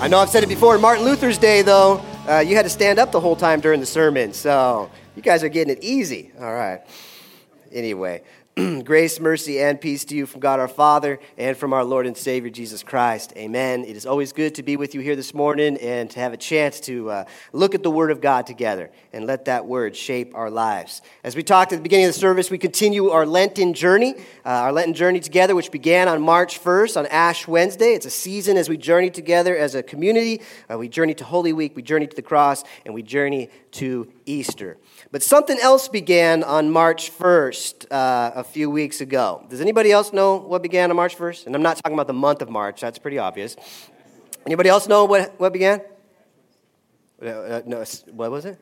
I know I've said it before. Martin Luther's day, though, uh, you had to stand up the whole time during the sermon. So you guys are getting it easy. All right. Anyway, Grace, mercy, and peace to you from God our Father and from our Lord and Savior Jesus Christ. Amen. It is always good to be with you here this morning and to have a chance to uh, look at the Word of God together and let that Word shape our lives. As we talked at the beginning of the service, we continue our Lenten journey, uh, our Lenten journey together, which began on March 1st on Ash Wednesday. It's a season as we journey together as a community. Uh, we journey to Holy Week, we journey to the cross, and we journey to Easter. But something else began on March 1st uh, a few weeks ago. Does anybody else know what began on March 1st? And I'm not talking about the month of March, that's pretty obvious. Anybody else know what, what began? Uh, uh no, what was it?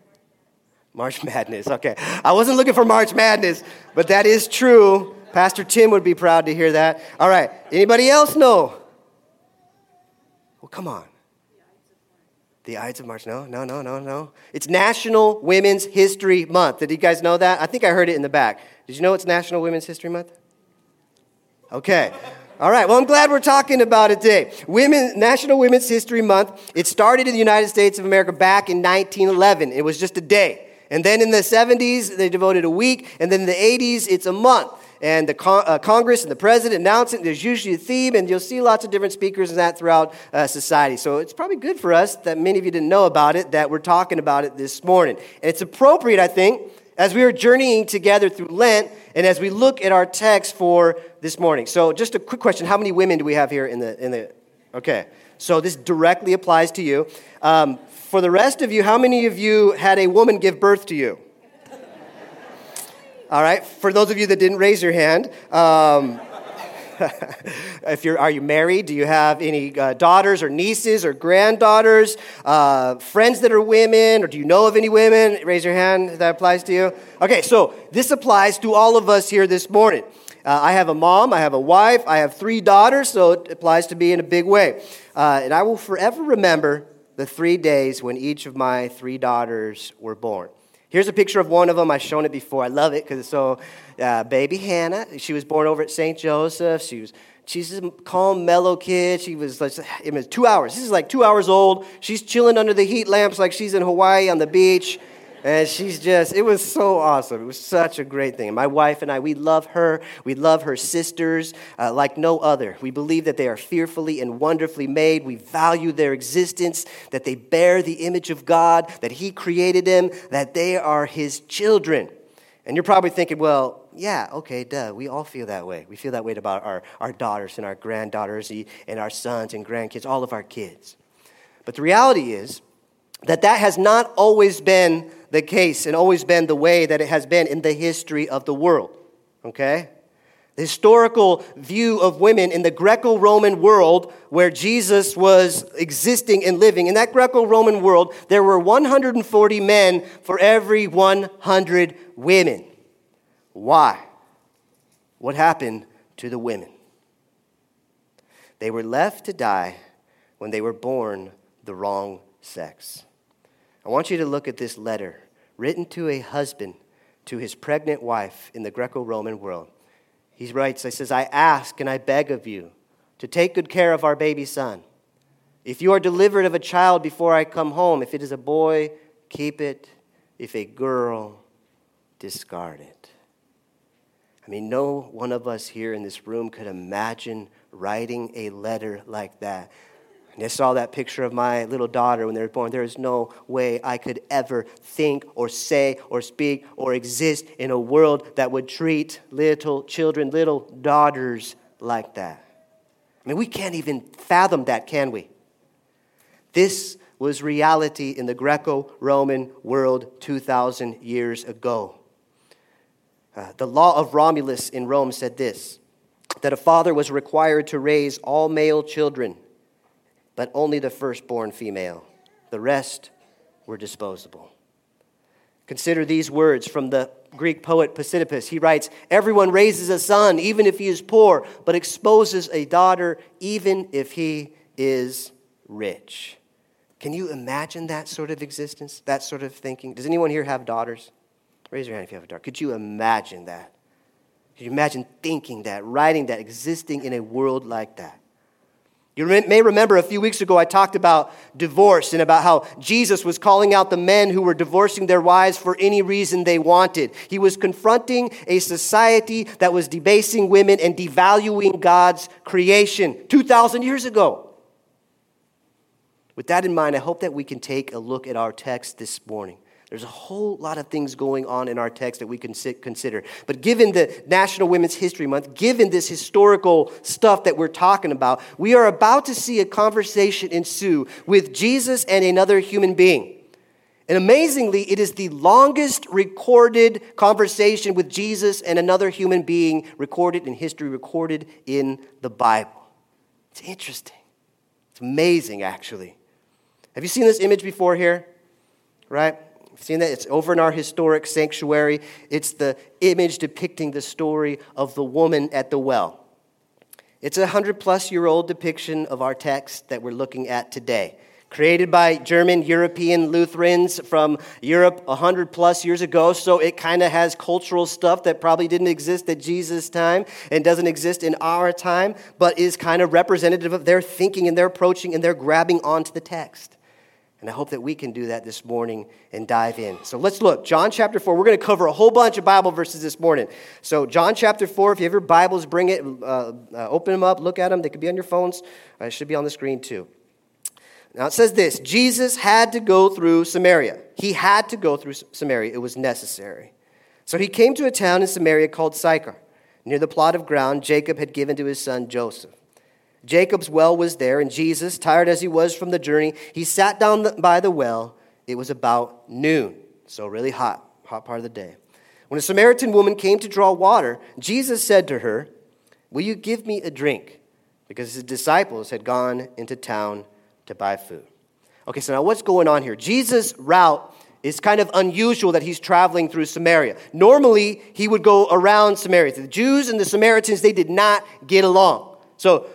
March Madness. Okay. I wasn't looking for March Madness, but that is true. Pastor Tim would be proud to hear that. All right. Anybody else know? Well, come on. The Ides of March. No, no, no, no, no. It's National Women's History Month. Did you guys know that? I think I heard it in the back. Did you know it's National Women's History Month? Okay. All right. Well, I'm glad we're talking about it today. Women, National Women's History Month. It started in the United States of America back in 1911. It was just a day. And then in the 70s, they devoted a week. And then in the 80s, it's a month and the con- uh, Congress and the president announce it. There's usually a theme, and you'll see lots of different speakers and that throughout uh, society. So it's probably good for us that many of you didn't know about it, that we're talking about it this morning. And it's appropriate, I think, as we are journeying together through Lent and as we look at our text for this morning. So just a quick question: How many women do we have here in the in the? Okay, so this directly applies to you. Um, for the rest of you, how many of you had a woman give birth to you? All right, for those of you that didn't raise your hand, um, if you're, are you married? Do you have any uh, daughters or nieces or granddaughters, uh, friends that are women, or do you know of any women? Raise your hand if that applies to you. Okay, so this applies to all of us here this morning. Uh, I have a mom, I have a wife, I have three daughters, so it applies to me in a big way. Uh, and I will forever remember the three days when each of my three daughters were born. Here's a picture of one of them. I've shown it before. I love it because it's so. Uh, baby Hannah, she was born over at St. Joseph. She was she's a calm, mellow kid. She was like, it was two hours. This is like two hours old. She's chilling under the heat lamps like she's in Hawaii on the beach. And she's just, it was so awesome. It was such a great thing. My wife and I, we love her. We love her sisters uh, like no other. We believe that they are fearfully and wonderfully made. We value their existence, that they bear the image of God, that He created them, that they are His children. And you're probably thinking, well, yeah, okay, duh. We all feel that way. We feel that way about our, our daughters and our granddaughters and our sons and grandkids, all of our kids. But the reality is that that has not always been the case and always been the way that it has been in the history of the world. Okay? The historical view of women in the Greco Roman world where Jesus was existing and living, in that Greco Roman world, there were 140 men for every 100 women. Why? What happened to the women? They were left to die when they were born the wrong sex. I want you to look at this letter written to a husband to his pregnant wife in the Greco Roman world. He writes, I says, I ask and I beg of you to take good care of our baby son. If you are delivered of a child before I come home, if it is a boy, keep it. If a girl, discard it. I mean, no one of us here in this room could imagine writing a letter like that and I saw that picture of my little daughter when they were born. There is no way I could ever think or say or speak or exist in a world that would treat little children, little daughters like that. I mean, we can't even fathom that, can we? This was reality in the Greco Roman world 2,000 years ago. Uh, the law of Romulus in Rome said this that a father was required to raise all male children but only the firstborn female. The rest were disposable. Consider these words from the Greek poet Posidippus. He writes Everyone raises a son, even if he is poor, but exposes a daughter, even if he is rich. Can you imagine that sort of existence, that sort of thinking? Does anyone here have daughters? Raise your hand if you have a daughter. Could you imagine that? Could you imagine thinking that, writing that, existing in a world like that? You may remember a few weeks ago I talked about divorce and about how Jesus was calling out the men who were divorcing their wives for any reason they wanted. He was confronting a society that was debasing women and devaluing God's creation 2,000 years ago. With that in mind, I hope that we can take a look at our text this morning. There's a whole lot of things going on in our text that we can consider. But given the National Women's History Month, given this historical stuff that we're talking about, we are about to see a conversation ensue with Jesus and another human being. And amazingly, it is the longest recorded conversation with Jesus and another human being recorded in history, recorded in the Bible. It's interesting. It's amazing, actually. Have you seen this image before here? Right? Seen that? It's over in our historic sanctuary. It's the image depicting the story of the woman at the well. It's a hundred plus year old depiction of our text that we're looking at today. Created by German European Lutherans from Europe a hundred plus years ago, so it kind of has cultural stuff that probably didn't exist at Jesus' time and doesn't exist in our time, but is kind of representative of their thinking and their approaching and their grabbing onto the text. And I hope that we can do that this morning and dive in. So let's look. John chapter 4. We're going to cover a whole bunch of Bible verses this morning. So, John chapter 4, if you have your Bibles, bring it, uh, uh, open them up, look at them. They could be on your phones, uh, it should be on the screen too. Now it says this Jesus had to go through Samaria. He had to go through Samaria, it was necessary. So he came to a town in Samaria called Sychar, near the plot of ground Jacob had given to his son Joseph. Jacob's well was there, and Jesus, tired as he was from the journey, he sat down by the well. It was about noon, so really hot, hot part of the day. When a Samaritan woman came to draw water, Jesus said to her, Will you give me a drink? Because his disciples had gone into town to buy food. Okay, so now what's going on here? Jesus' route is kind of unusual that he's traveling through Samaria. Normally, he would go around Samaria. The Jews and the Samaritans, they did not get along. So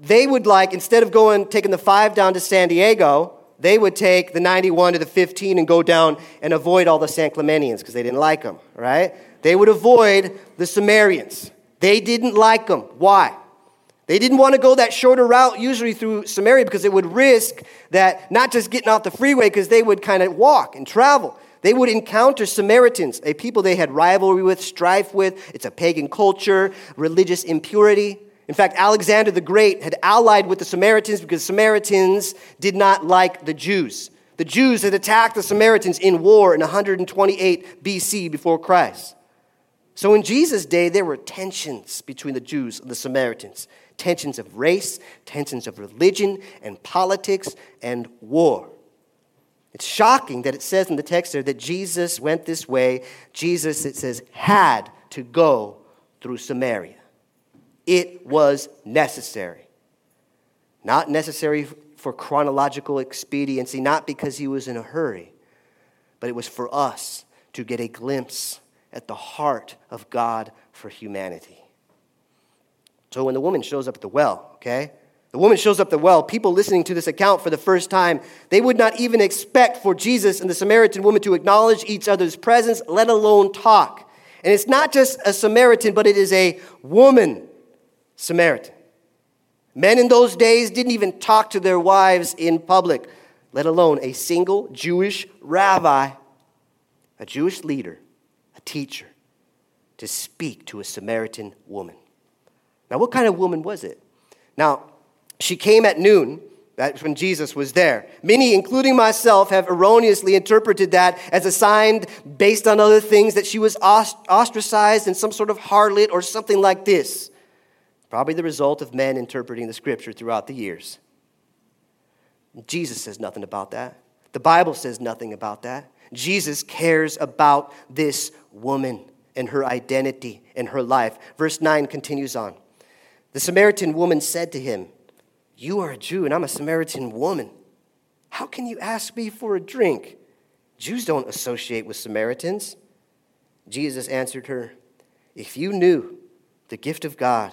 they would like, instead of going, taking the five down to San Diego, they would take the 91 to the 15 and go down and avoid all the San Clementians because they didn't like them, right? They would avoid the Sumerians. They didn't like them. Why? They didn't want to go that shorter route, usually through Samaria, because it would risk that not just getting off the freeway, because they would kind of walk and travel. They would encounter Samaritans, a people they had rivalry with, strife with. It's a pagan culture, religious impurity. In fact, Alexander the Great had allied with the Samaritans because Samaritans did not like the Jews. The Jews had attacked the Samaritans in war in 128 BC before Christ. So in Jesus' day, there were tensions between the Jews and the Samaritans tensions of race, tensions of religion and politics and war. It's shocking that it says in the text there that Jesus went this way. Jesus, it says, had to go through Samaria. It was necessary. Not necessary for chronological expediency, not because he was in a hurry, but it was for us to get a glimpse at the heart of God for humanity. So when the woman shows up at the well, okay? The woman shows up at the well. People listening to this account for the first time, they would not even expect for Jesus and the Samaritan woman to acknowledge each other's presence, let alone talk. And it's not just a Samaritan, but it is a woman Samaritan. Men in those days didn't even talk to their wives in public, let alone a single Jewish rabbi, a Jewish leader, a teacher, to speak to a Samaritan woman. Now, what kind of woman was it? Now, she came at noon. That's when Jesus was there. Many, including myself, have erroneously interpreted that as a sign based on other things that she was ostracized and some sort of harlot or something like this. Probably the result of men interpreting the scripture throughout the years. Jesus says nothing about that. The Bible says nothing about that. Jesus cares about this woman and her identity and her life. Verse 9 continues on. The Samaritan woman said to him, You are a Jew and I'm a Samaritan woman. How can you ask me for a drink? Jews don't associate with Samaritans. Jesus answered her, If you knew the gift of God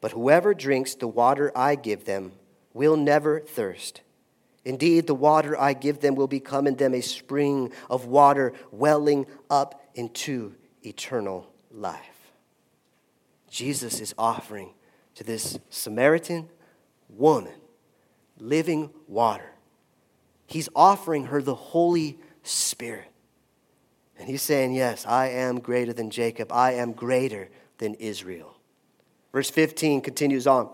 But whoever drinks the water I give them will never thirst. Indeed, the water I give them will become in them a spring of water welling up into eternal life. Jesus is offering to this Samaritan woman living water. He's offering her the Holy Spirit. And he's saying, Yes, I am greater than Jacob. I am greater than Israel. Verse 15 continues on.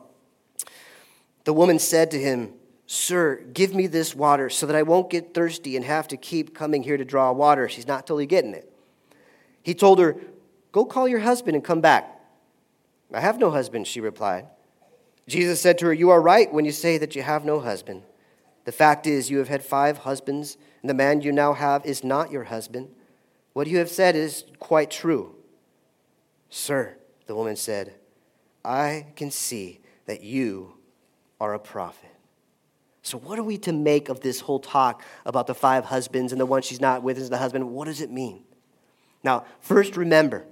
The woman said to him, Sir, give me this water so that I won't get thirsty and have to keep coming here to draw water. She's not totally getting it. He told her, Go call your husband and come back. I have no husband, she replied. Jesus said to her, You are right when you say that you have no husband. The fact is, you have had five husbands, and the man you now have is not your husband. What you have said is quite true. Sir, the woman said, I can see that you are a prophet. So, what are we to make of this whole talk about the five husbands and the one she's not with is the husband? What does it mean? Now, first remember,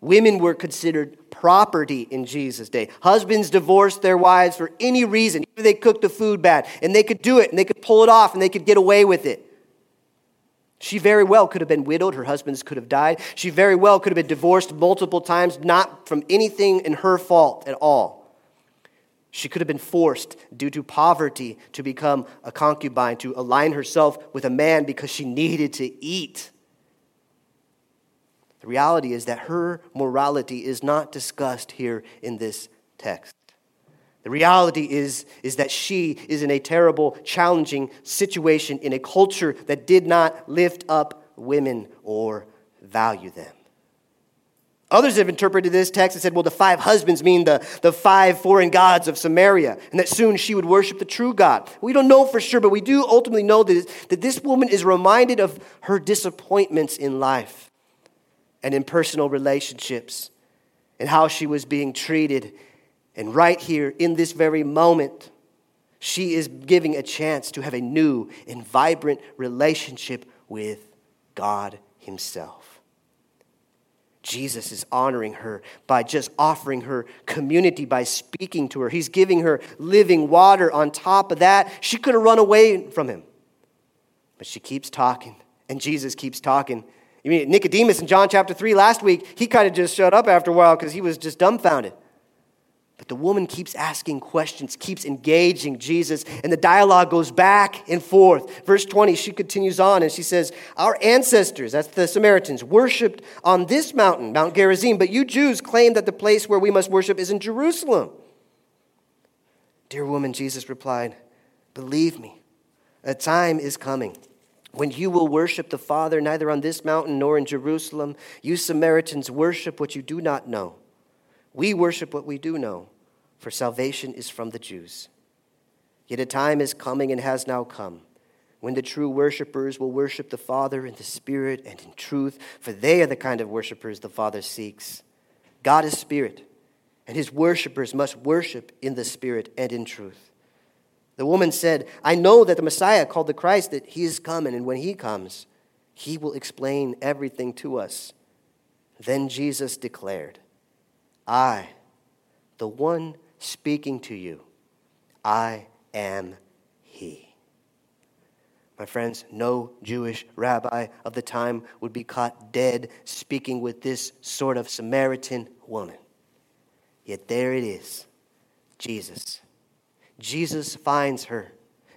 women were considered property in Jesus' day. Husbands divorced their wives for any reason. Even they cooked the food bad, and they could do it, and they could pull it off, and they could get away with it. She very well could have been widowed. Her husbands could have died. She very well could have been divorced multiple times, not from anything in her fault at all. She could have been forced, due to poverty, to become a concubine, to align herself with a man because she needed to eat. The reality is that her morality is not discussed here in this text. The reality is, is that she is in a terrible, challenging situation in a culture that did not lift up women or value them. Others have interpreted this text and said, well, the five husbands mean the, the five foreign gods of Samaria, and that soon she would worship the true God. We don't know for sure, but we do ultimately know that, that this woman is reminded of her disappointments in life and in personal relationships and how she was being treated and right here, in this very moment, she is giving a chance to have a new and vibrant relationship with God Himself. Jesus is honoring her by just offering her community, by speaking to her. He's giving her living water on top of that. She could have run away from him, but she keeps talking, and Jesus keeps talking. You mean Nicodemus in John chapter 3 last week, he kind of just shut up after a while because he was just dumbfounded. But the woman keeps asking questions, keeps engaging Jesus, and the dialogue goes back and forth. Verse 20, she continues on and she says, Our ancestors, that's the Samaritans, worshiped on this mountain, Mount Gerizim, but you Jews claim that the place where we must worship is in Jerusalem. Dear woman, Jesus replied, Believe me, a time is coming when you will worship the Father neither on this mountain nor in Jerusalem. You Samaritans worship what you do not know. We worship what we do know, for salvation is from the Jews. Yet a time is coming and has now come when the true worshipers will worship the Father in the Spirit and in truth, for they are the kind of worshipers the Father seeks. God is Spirit, and his worshipers must worship in the Spirit and in truth. The woman said, I know that the Messiah, called the Christ, that he is coming, and when he comes, he will explain everything to us. Then Jesus declared, I, the one speaking to you, I am He. My friends, no Jewish rabbi of the time would be caught dead speaking with this sort of Samaritan woman. Yet there it is Jesus. Jesus finds her.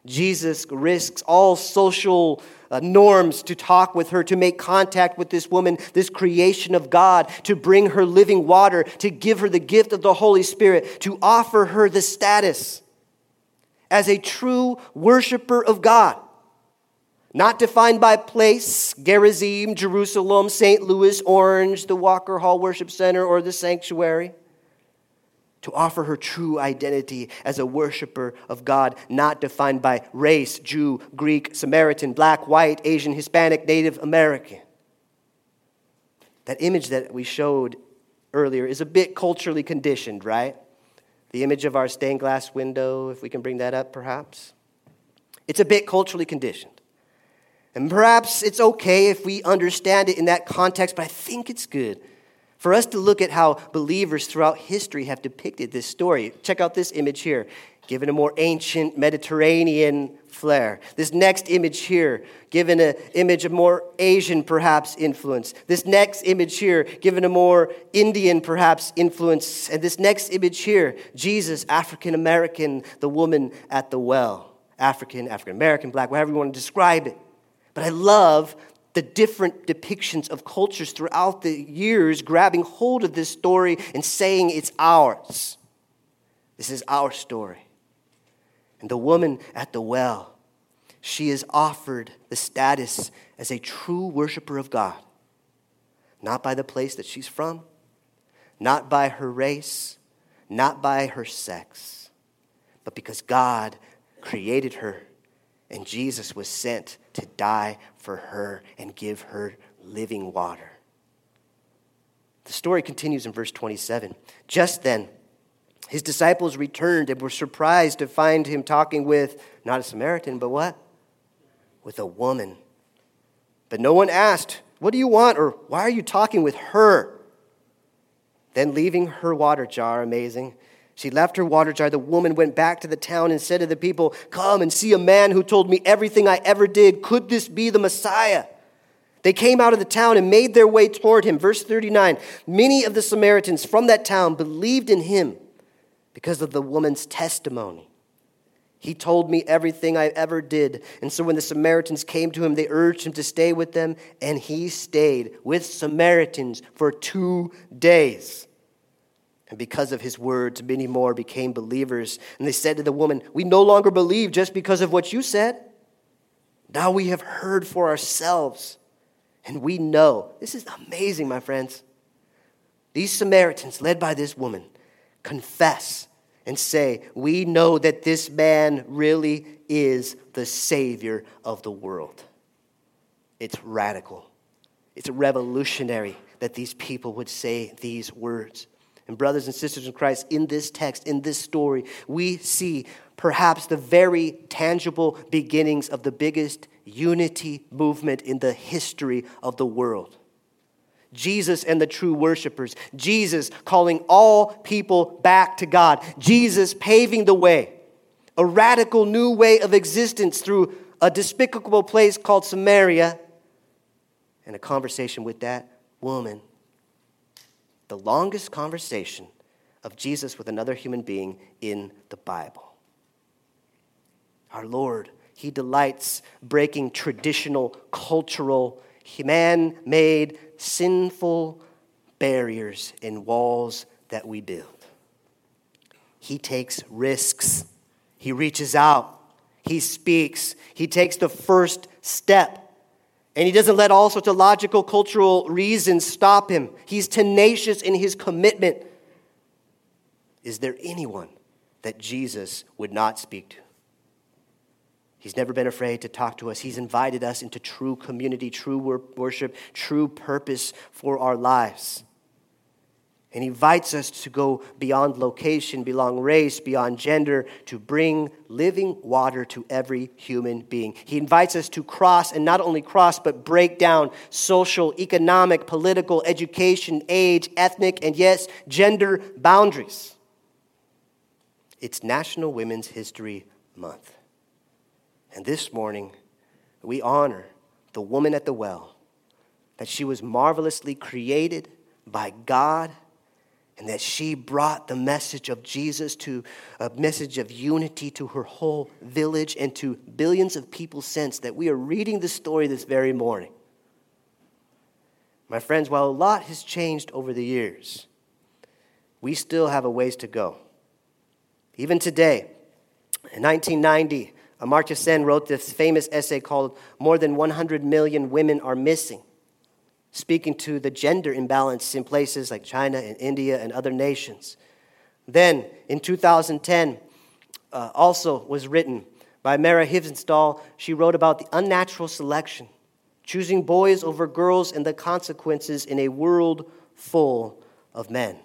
Jesus risks all social uh, norms to talk with her, to make contact with this woman, this creation of God, to bring her living water, to give her the gift of the Holy Spirit, to offer her the status as a true worshiper of God. Not defined by place, Gerizim, Jerusalem, St. Louis, Orange, the Walker Hall Worship Center, or the sanctuary to offer her true identity as a worshiper of God, not defined by race, Jew, Greek, Samaritan, black, white, Asian, Hispanic, Native American. That image that we showed earlier is a bit culturally conditioned, right? The image of our stained glass window, if we can bring that up perhaps. It's a bit culturally conditioned. And perhaps it's okay if we understand it in that context, but I think it's good for us to look at how believers throughout history have depicted this story. Check out this image here, given a more ancient Mediterranean flair. This next image here, given an image of more Asian, perhaps, influence. This next image here, given a more Indian, perhaps, influence. And this next image here, Jesus, African American, the woman at the well. African, African American, black, whatever you want to describe it. But I love the different depictions of cultures throughout the years grabbing hold of this story and saying it's ours. This is our story. And the woman at the well, she is offered the status as a true worshiper of God, not by the place that she's from, not by her race, not by her sex, but because God created her and Jesus was sent to die for her and give her living water. The story continues in verse 27. Just then, his disciples returned and were surprised to find him talking with not a Samaritan, but what? With a woman. But no one asked, What do you want? or Why are you talking with her? Then, leaving her water jar, amazing, she left her water jar. The woman went back to the town and said to the people, Come and see a man who told me everything I ever did. Could this be the Messiah? They came out of the town and made their way toward him. Verse 39 Many of the Samaritans from that town believed in him because of the woman's testimony. He told me everything I ever did. And so when the Samaritans came to him, they urged him to stay with them, and he stayed with Samaritans for two days. And because of his words, many more became believers. And they said to the woman, We no longer believe just because of what you said. Now we have heard for ourselves, and we know. This is amazing, my friends. These Samaritans, led by this woman, confess and say, We know that this man really is the Savior of the world. It's radical, it's revolutionary that these people would say these words. And, brothers and sisters in Christ, in this text, in this story, we see perhaps the very tangible beginnings of the biggest unity movement in the history of the world. Jesus and the true worshipers, Jesus calling all people back to God, Jesus paving the way, a radical new way of existence through a despicable place called Samaria, and a conversation with that woman the longest conversation of Jesus with another human being in the Bible. Our Lord, He delights breaking traditional, cultural, man made, sinful barriers and walls that we build. He takes risks, He reaches out, He speaks, He takes the first step. And he doesn't let all sorts of logical, cultural reasons stop him. He's tenacious in his commitment. Is there anyone that Jesus would not speak to? He's never been afraid to talk to us. He's invited us into true community, true worship, true purpose for our lives. And invites us to go beyond location, beyond race, beyond gender, to bring living water to every human being. He invites us to cross, and not only cross, but break down social, economic, political, education, age, ethnic, and yes, gender boundaries. It's National Women's History Month. And this morning, we honor the woman at the well, that she was marvelously created by God and that she brought the message of Jesus to a message of unity to her whole village and to billions of people since that we are reading the story this very morning. My friends, while a lot has changed over the years, we still have a ways to go. Even today, in 1990, Amartya Sen wrote this famous essay called More Than 100 Million Women Are Missing speaking to the gender imbalance in places like China and India and other nations. Then, in 2010, uh, also was written by Mara Hvistendahl. She wrote about the unnatural selection, choosing boys over girls and the consequences in a world full of men.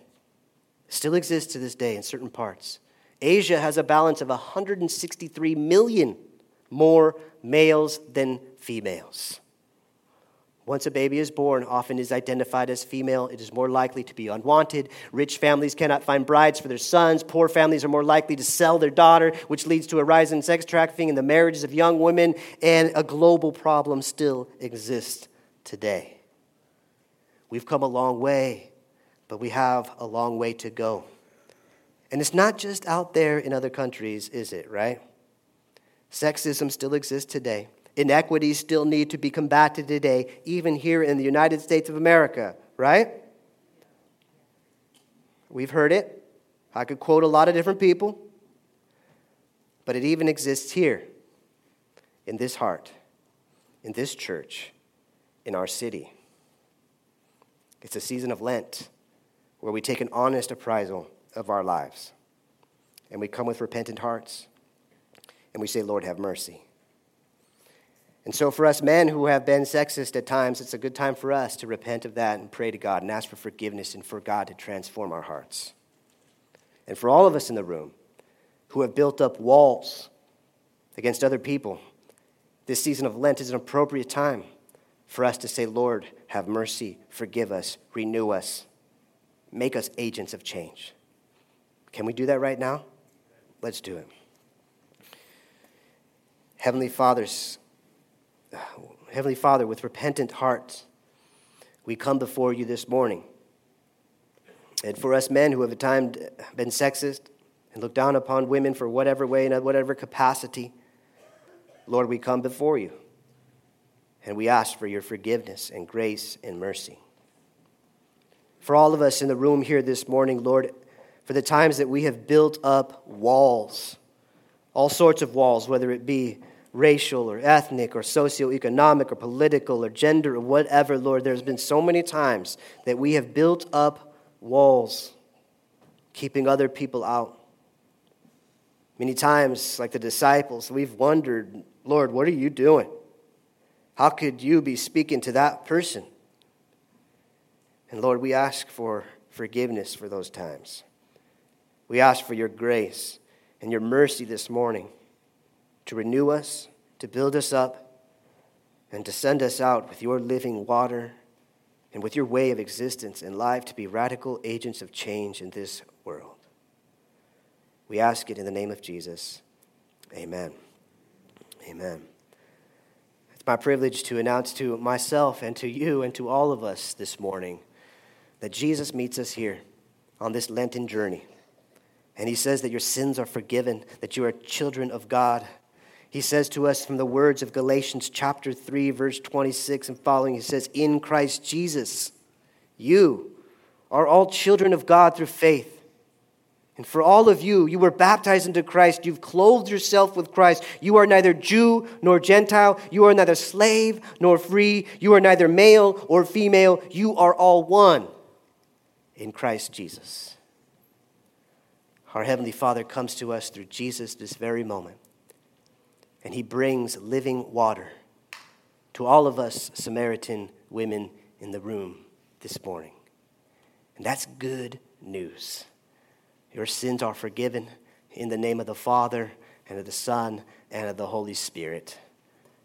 Still exists to this day in certain parts. Asia has a balance of 163 million more males than females. Once a baby is born, often is identified as female, it is more likely to be unwanted. Rich families cannot find brides for their sons. Poor families are more likely to sell their daughter, which leads to a rise in sex trafficking in the marriages of young women, and a global problem still exists today. We've come a long way, but we have a long way to go. And it's not just out there in other countries, is it, right? Sexism still exists today. Inequities still need to be combated today, even here in the United States of America, right? We've heard it. I could quote a lot of different people, but it even exists here, in this heart, in this church, in our city. It's a season of Lent where we take an honest appraisal of our lives and we come with repentant hearts and we say, Lord, have mercy. And so, for us men who have been sexist at times, it's a good time for us to repent of that and pray to God and ask for forgiveness and for God to transform our hearts. And for all of us in the room who have built up walls against other people, this season of Lent is an appropriate time for us to say, Lord, have mercy, forgive us, renew us, make us agents of change. Can we do that right now? Let's do it. Heavenly Fathers, Heavenly Father, with repentant hearts, we come before you this morning. And for us men who have at times been sexist and looked down upon women for whatever way and whatever capacity, Lord, we come before you. And we ask for your forgiveness and grace and mercy. For all of us in the room here this morning, Lord, for the times that we have built up walls, all sorts of walls, whether it be racial or ethnic or socioeconomic or political or gender or whatever, Lord, there's been so many times that we have built up walls, keeping other people out. Many times, like the disciples, we've wondered, Lord, what are you doing? How could you be speaking to that person? And Lord, we ask for forgiveness for those times. We ask for your grace and your mercy this morning to renew us, to build us up, and to send us out with your living water and with your way of existence and life to be radical agents of change in this world. We ask it in the name of Jesus. Amen. Amen. It's my privilege to announce to myself and to you and to all of us this morning that Jesus meets us here on this Lenten journey. And he says that your sins are forgiven, that you are children of God, he says to us from the words of Galatians chapter 3, verse 26 and following, he says, In Christ Jesus, you are all children of God through faith. And for all of you, you were baptized into Christ. You've clothed yourself with Christ. You are neither Jew nor Gentile. You are neither slave nor free. You are neither male or female. You are all one in Christ Jesus. Our Heavenly Father comes to us through Jesus this very moment and he brings living water to all of us Samaritan women in the room this morning. And that's good news. Your sins are forgiven in the name of the Father and of the Son and of the Holy Spirit.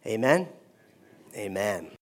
Amen. Amen.